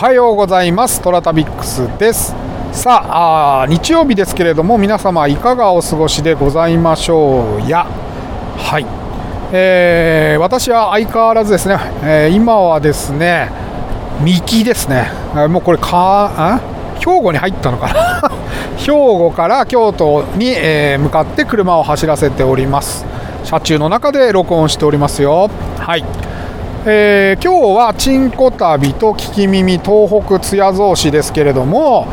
おはようございます。トラタビックスです。さああ日曜日ですけれども皆様いかがお過ごしでございましょうや。はい、えー、私は相変わらずですね、えー、今はですね三木ですね。もうこれか兵庫に入ったのかな？兵庫から京都に、えー、向かって車を走らせております。車中の中で録音しておりますよ。はい。えー、今日はちんこ旅と聞き耳東北津屋造市ですけれども、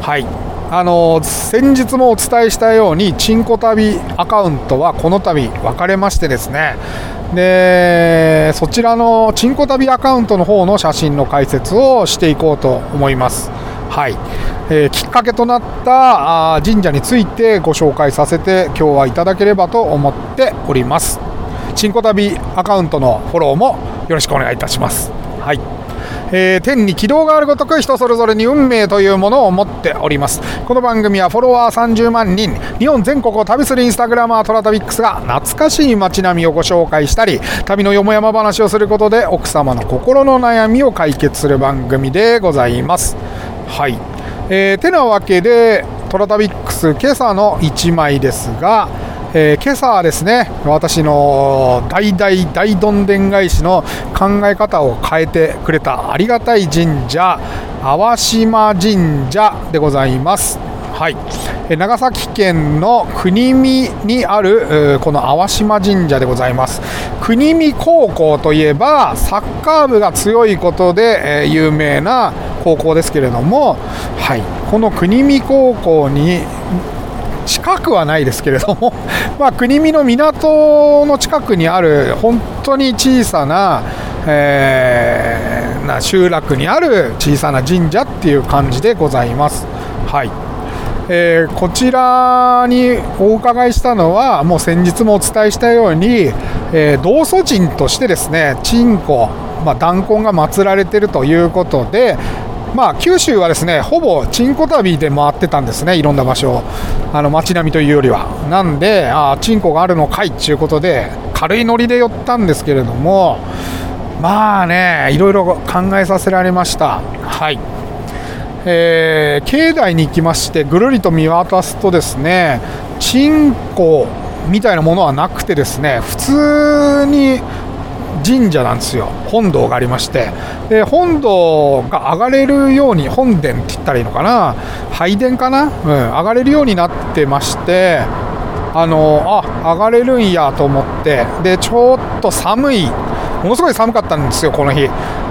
はいあの先日もお伝えしたようにちんこ旅アカウントはこの度分かれましてですねでそちらのちんこ旅アカウントの方の写真の解説をしていこうと思います。はいえー、きっかけとなったあ神社についてご紹介させて今日はいただければと思っております。ちんこ旅アカウントのフォローもよろしくお願いいたします。はい。えー、天に軌道があるごとく人それぞれに運命というものを持っておりますこの番組はフォロワー30万人日本全国を旅するインスタグラマートラタビックスが懐かしい街並みをご紹介したり旅のよもやま話をすることで奥様の心の悩みを解決する番組でございますはい、えー、てなわけでトラタビックス今朝の1枚ですがえー、今朝はですね私の大大大どんでん返しの考え方を変えてくれたありがたい神社淡島神社でございます。はい、長崎県の国見にあるこの淡島神社でございます。国見高校といえばサッカー部が強いことで有名な高校ですけれども、はい、この国見高校に近くはないですけれども、まあ、国見の港の近くにある本当に小さな,、えー、な集落にある小さな神社っていう感じでございます。はいえー、こちらにお伺いしたのはもう先日もお伝えしたように、えー、道祖神としてですね鎮古、まあ、弾痕が祀られているということで、まあ、九州はですねほぼちんこ旅で回ってたんですね、いろんな場所、あの街並みというよりは。なんで、ああちんこがあるのかいっていうことで、軽いノリで寄ったんですけれども、まあね、いろいろ考えさせられました。はいえー、境内に行きまして、ぐるりと見渡すとですね、ちんこみたいなものはなくてですね、普通に神社なんですよ。本堂がありまして。で本堂が上がれるように本殿って言ったらいいのかな。拝殿かな、うん、上がれるようになってましてあのあ上がれるんやと思って。でちょっと寒い。ものすごい寒かったんですよこの日。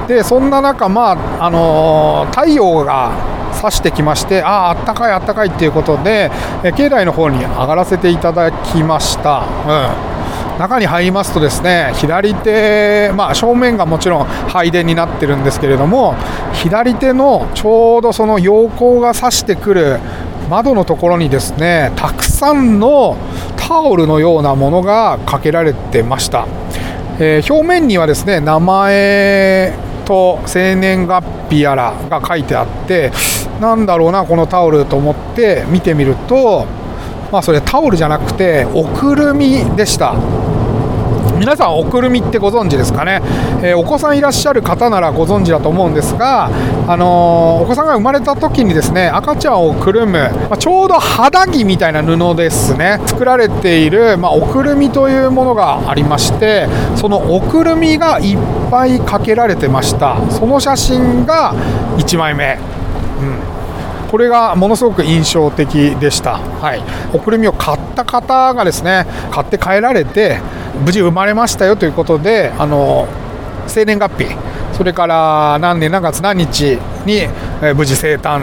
でそんな中まああの太陽が差してきましてあああったかいあったかいっていうことで境内の方に上がらせていただきました、うん。中に入りますとですね左手、まあ、正面がもちろん拝殿になってるんですけれども左手のちょうどその陽光が差してくる窓のところにですねたくさんのタオルのようなものがかけられてました、えー、表面にはですね名前と生年月日やらが書いてあってなんだろうなこのタオルと思って見てみるとまあ、それタオルじゃなくておくるみでした。皆さんおくるみってご存知ですかね、えー、お子さんいらっしゃる方ならご存知だと思うんですが、あのー、お子さんが生まれた時にですね赤ちゃんをくるむ、まあ、ちょうど肌着みたいな布ですね作られている、まあ、おくるみというものがありましてそのおくるみがいっぱいかけられてました。その写真が1枚目、うん。これがものすごく印象的でした、はい、おくるみを買った方がですね買って帰られて無事生まれましたよということであの生年月日それから何年何月何日に、え無事生誕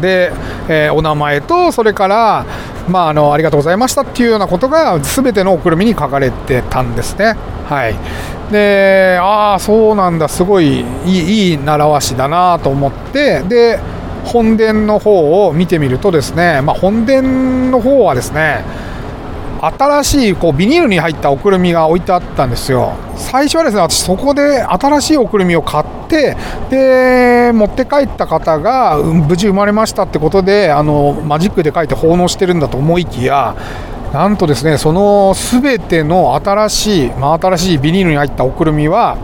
で、え、お名前とそれから、まあ、あのありがとうございましたっていうようなことが全てのおくるみに書かれてたんですね。はい、でああそうなんだすごいいいいい習わしだなと思ってで本殿の方を見てみるとですね、まあ、本殿の方はですね新しいこうビニールに入ったおくるみが置いてあったんですよ。最初はですね私そこで新しいおくるみを買ってで持って帰った方が無事生まれましたってことであのマジックで書いて奉納してるんだと思いきやなんとですねその全ての新しい、真新しいビニールに入ったおくるみは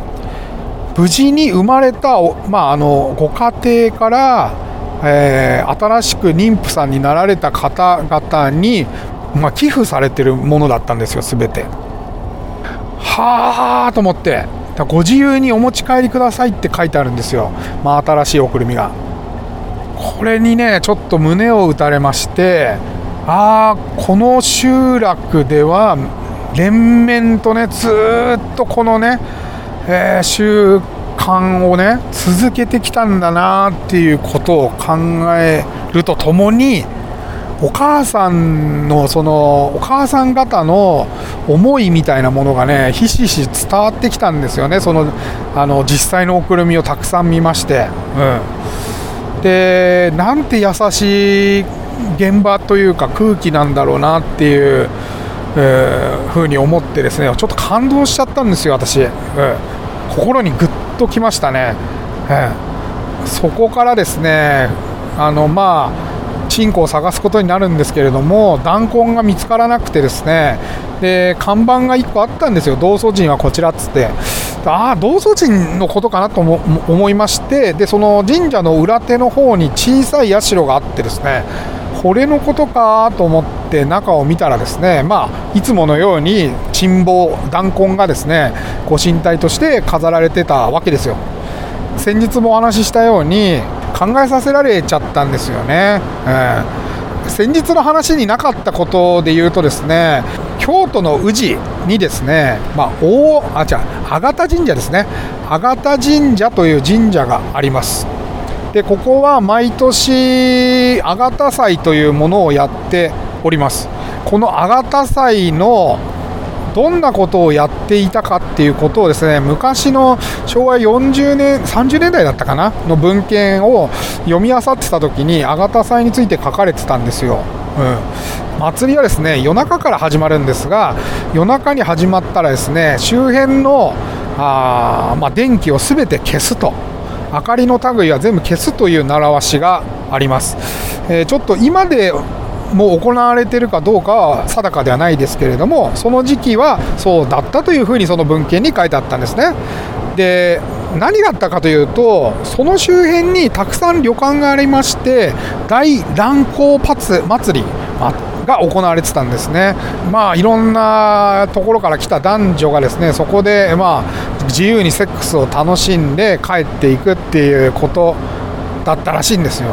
無事に生まれた、まあ、あのご家庭から、えー、新しく妊婦さんになられた方々に、まあ、寄付されてるものだったんですよ全て。はあと思ってご自由にお持ち帰りくださいって書いてあるんですよ、まあ、新しいおくるみが。これにねちょっと胸を打たれましてああこの集落では連綿とねずっとこのね、えー、習慣をね続けてきたんだなっていうことを考えるとともにお母さんのそのお母さん方の思いみたいなものがねひしひし伝わってきたんですよね。そのあの実際のおくるみをたくさん見まして、うん、でなんて優しい現場というか空気なんだろうなっていう、えー、ふうに思ってですねちょっと感動しちゃったんですよ私、うん、心にぐっときましたね、えー、そこからですねあのまあチンコを探すことになるんですけれども弾痕が見つからなくてですね。で看板が1個あったんですよ。道祖神はこちらっつって。ああ道祖神のことかなと思いましてでその神社の裏手の方に小さい社があってですねこれのことかと思って中を見たらですねまあいつものように珍宝弾痕がですねご神体として飾られてたわけですよ。先日もお話ししたように考えさせられちゃったんですよね、えー、先日の話になかったことで言うとですね京都の宇治にですね、まあ、大あじゃあ田神社ですね。あがた神社という神社があります。でここは毎年あがた祭というものをやっております。このあがた祭のどんなことをやっていたかっていうことをですね昔の昭和40年30年代だったかな？の文献を読み漁ってた時にあがた祭について書かれてたんですよ。うん、祭りはですね夜中から始まるんですが夜中に始まったらですね周辺のあ、まあ、電気を全て消すと。明かりの類は全部消すという習わしがあります、えー、ちょっと今でもう行われてるかどうかは定かではないですけれどもその時期はそうだったというふうにその文献に書いてあったんですね。で何があったかというとその周辺にたくさん旅館がありまして大乱行祭りが行われてたんですね、まあ、いろんなところから来た男女がですねそこで、まあ、自由にセックスを楽しんで帰っていくっていうことだったらしいんですよ。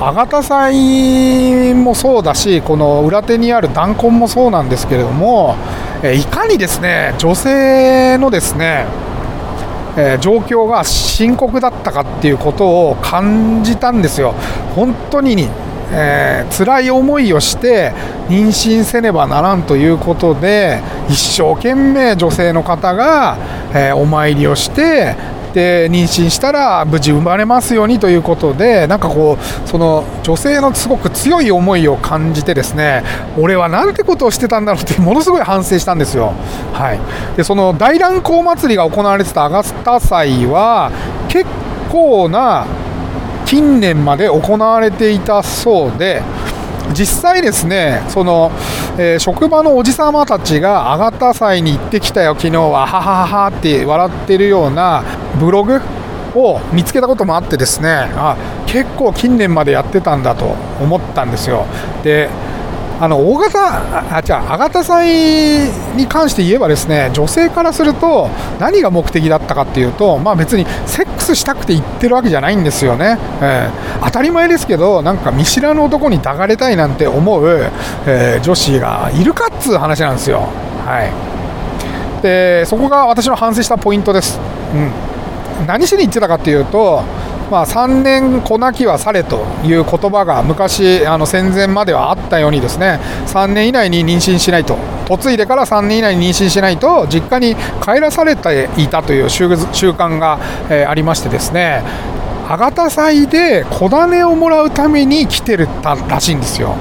あがた祭もそうだし、この裏手にある弾痕もそうなんですけれども、えいかにですね女性のですね、え状況が深刻だったかっていうことを感じたんですよ。本当にえー、辛い思いをして妊娠せねばならんということで一生懸命女性の方が、えー、お参りをしてで妊娠したら無事生まれますようにということでなんかこうその女性のすごく強い思いを感じてですね俺はなんてことをしてたんだろうってものすごい反省したんですよ。はい、でその大乱行祭りが行われてたアガスタ祭は結構な近年まで行われていたそうで実際ですねその、えー、職場のおじさまたちが上がった際に行ってきたよ昨日はははははって笑ってるようなブログを見つけたこともあってですねあ結構近年までやってたんだと思ったんですよ。であの大型あじゃあ、あが祭に関して言えばですね女性からすると何が目的だったかっていうと、まあ、別にセックスしたくて行ってるわけじゃないんですよね、えー、当たり前ですけどなんか見知らぬ男に抱かれたいなんて思う、えー、女子がいるかっつう話なんですよ。はい、でそこが私の反省したポイントです。うん、何しに行ってたかっていうとまあ、3年子泣きはされという言葉が昔あの戦前まではあったようにですね3年以内に妊娠しないと。嫁いでから3年以内に妊娠しないと実家に帰らされていたという習慣が、えー、ありましてですねあがた祭で子種をもらうために来てるたらしいんですよ。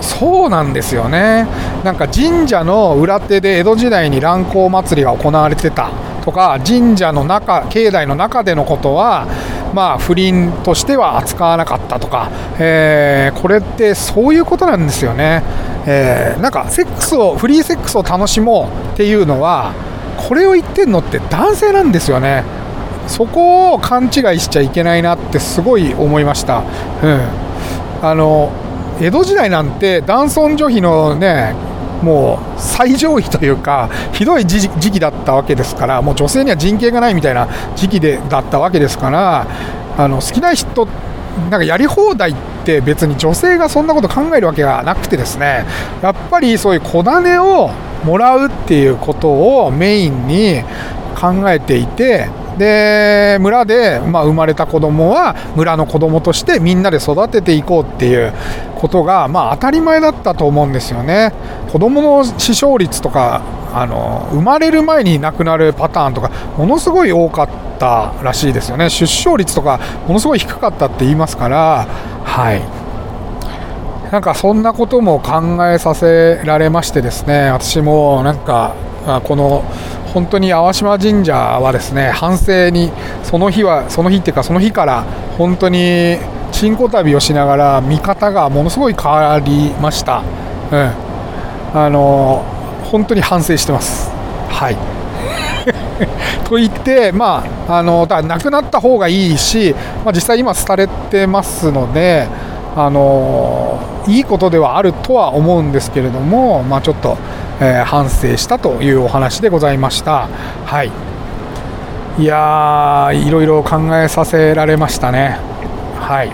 そうなんですよね。なんか神社の裏手で江戸時代に乱行祭りが行われてた。とか神社の中境内の中でのことはまあ、不倫としては扱わなかったとか、えー、これってそういうことなんですよね、えー、なんかセックスをフリーセックスを楽しもうっていうのはこれを言ってるのって男性なんですよね。そこを勘違いしちゃいけないなってすごい思いました。うん、あの江戸時代なんて男尊女卑のねもう最上位というかひどい時期だったわけですからもう女性には人権がないみたいな時期でだったわけですからあの好きな人なんかやり放題って別に女性がそんなこと考えるわけがなくてですねやっぱりそういう小種をもらうっていうことをメインに考えていてで村で、まあ、生まれた子供は村の子供としてみんなで育てていこうっていうことが、まあ、当たり前だったと思うんですよね。子供の死傷率とかあの生まれる前に亡くなるパターンとかものすごい多かったらしいですよね出生率とかものすごい低かったって言いますからはいなんかそんなことも考えさせられましてですね私もなんかこの本当に淡島神社はですね反省にその日はその日っていうかその日から本当にチンコ旅をしながら見方がものすごい変わりました。うん、あの本当に反省してます。はい と言って、まあ、あのだ亡くなった方がいいし、まあ、実際今、廃れてますので、あのいいことではあるとは思うんですけれども、まあ、ちょっと、えー、反省したというお話でございました。はいいやいろいろ考えさせられましたね。はい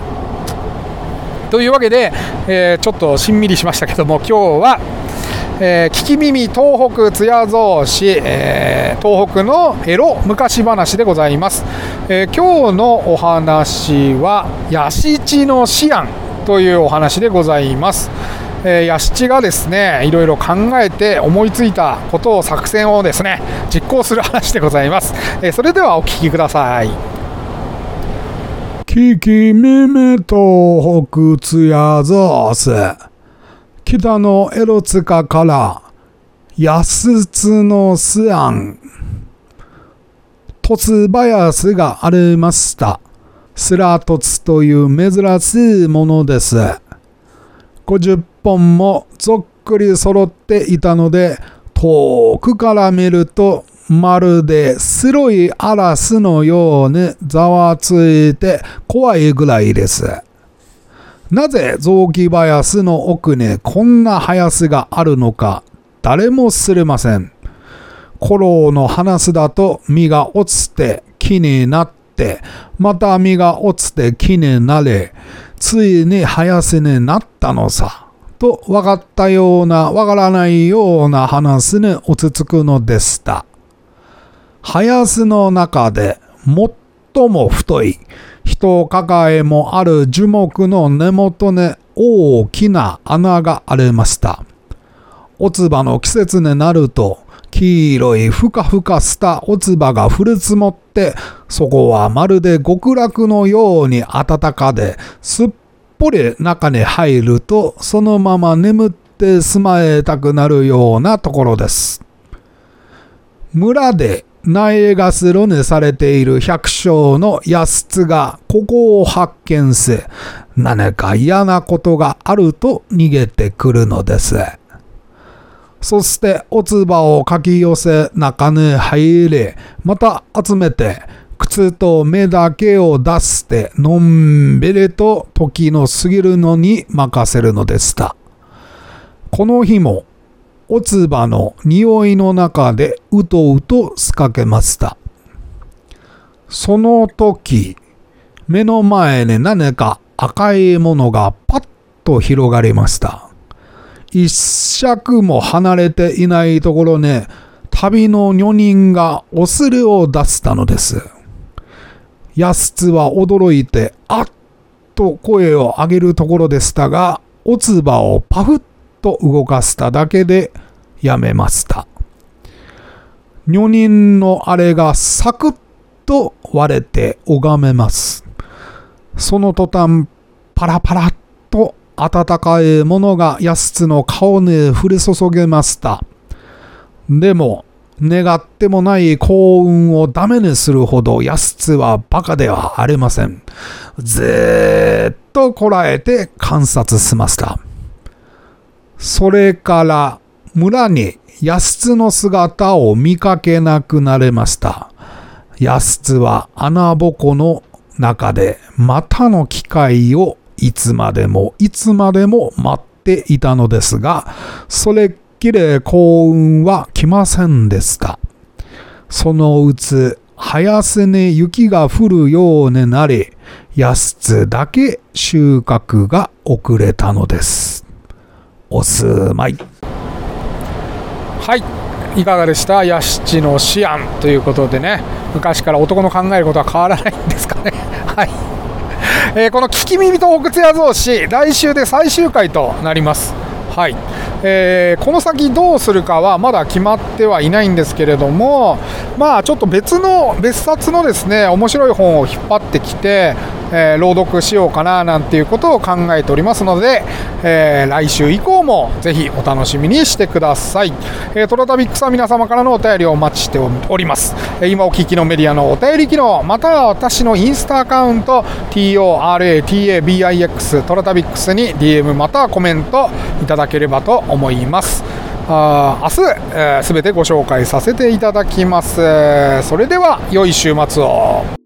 というわけで、えー、ちょっとしんみりしましたけども今日はえー、聞き耳東北津屋造市、えー、東北のエロ昔話でございます、え、今日のお話はヤシチの思案というお話でございますえー、ヤシチがですねいろいろ考えて思いついたことを作戦をですね実行する話でございます、えー、それではお聞きください聞き耳東北津屋造市北のエロツカから安津のスアン、凸林がありました。スラトツという珍しいものです。50本もぞっくり揃っていたので、遠くから見るとまるで白い嵐のようにざわついて怖いぐらいです。なぜ雑木林の奥にこんな林があるのか誰も知れません。古老の話だと実が落ちて木になって、また実が落ちて木になれ、ついに林になったのさ。と分かったような、分からないような話に落ち着くのでした。林の中で最も太い人抱えもある樹木の根元に大きな穴がありました。落ち葉の季節になると、黄色いふかふかした落ち葉が降り積もって、そこはまるで極楽のように暖かで、すっぽり中に入ると、そのまま眠って住まえたくなるようなところです。村で苗がすろにされている百姓の安津がここを発見せ、何か嫌なことがあると逃げてくるのです。そして落ち葉をかき寄せ中に入れ、また集めて、靴と目だけを出して、のんびりと時の過ぎるのに任せるのでした。この日も落ち葉の匂いの中でうとうとすかけました。その時、目の前に何か赤いものがパッと広がりました。一尺も離れていないところに旅の女人がおすりを出したのです。安津は驚いて、あっと声を上げるところでしたが、落ち葉をパフッと動かしただけでやめました。女人のあれがサクッと割れて拝めます。その途端、パラパラっと温かいものが安津の顔に降り注げました。でも、願ってもない幸運をダメにするほど安津はバカではありません。ずっとこらえて観察しました。それから村に安津の姿を見かけなくなりました。安津は穴ぼこの中でまたの機会をいつまでもいつまでも待っていたのですが、それきり幸運は来ませんでした。そのうつ、早せね雪が降るようになり、安津だけ収穫が遅れたのです。おすまい。はい。いかがでした？ヤシチの思案。ということでね。昔から男の考えることは変わらないんですかね。はい、えーこの「聞き耳と北谷造詞」来週で最終回となります。はい、えーこの先どうするかはまだ決まってはいないんですけれどもまあちょっと別の別冊のですね面白い本を引っ張ってきて、えー朗読しようかななんていうことを考えておりますので、えー来週以降もぜひお楽しみにしてください、えートラタビックスは皆様からのお便りをお待ちしております、えー今お聞きのメディアのお便り機能または私のインスタアカウント TORATABIX トラタビックスに DM またはコメントいただければと思います。あ明日、えー、全てご紹介させていただきます。それでは良い週末を。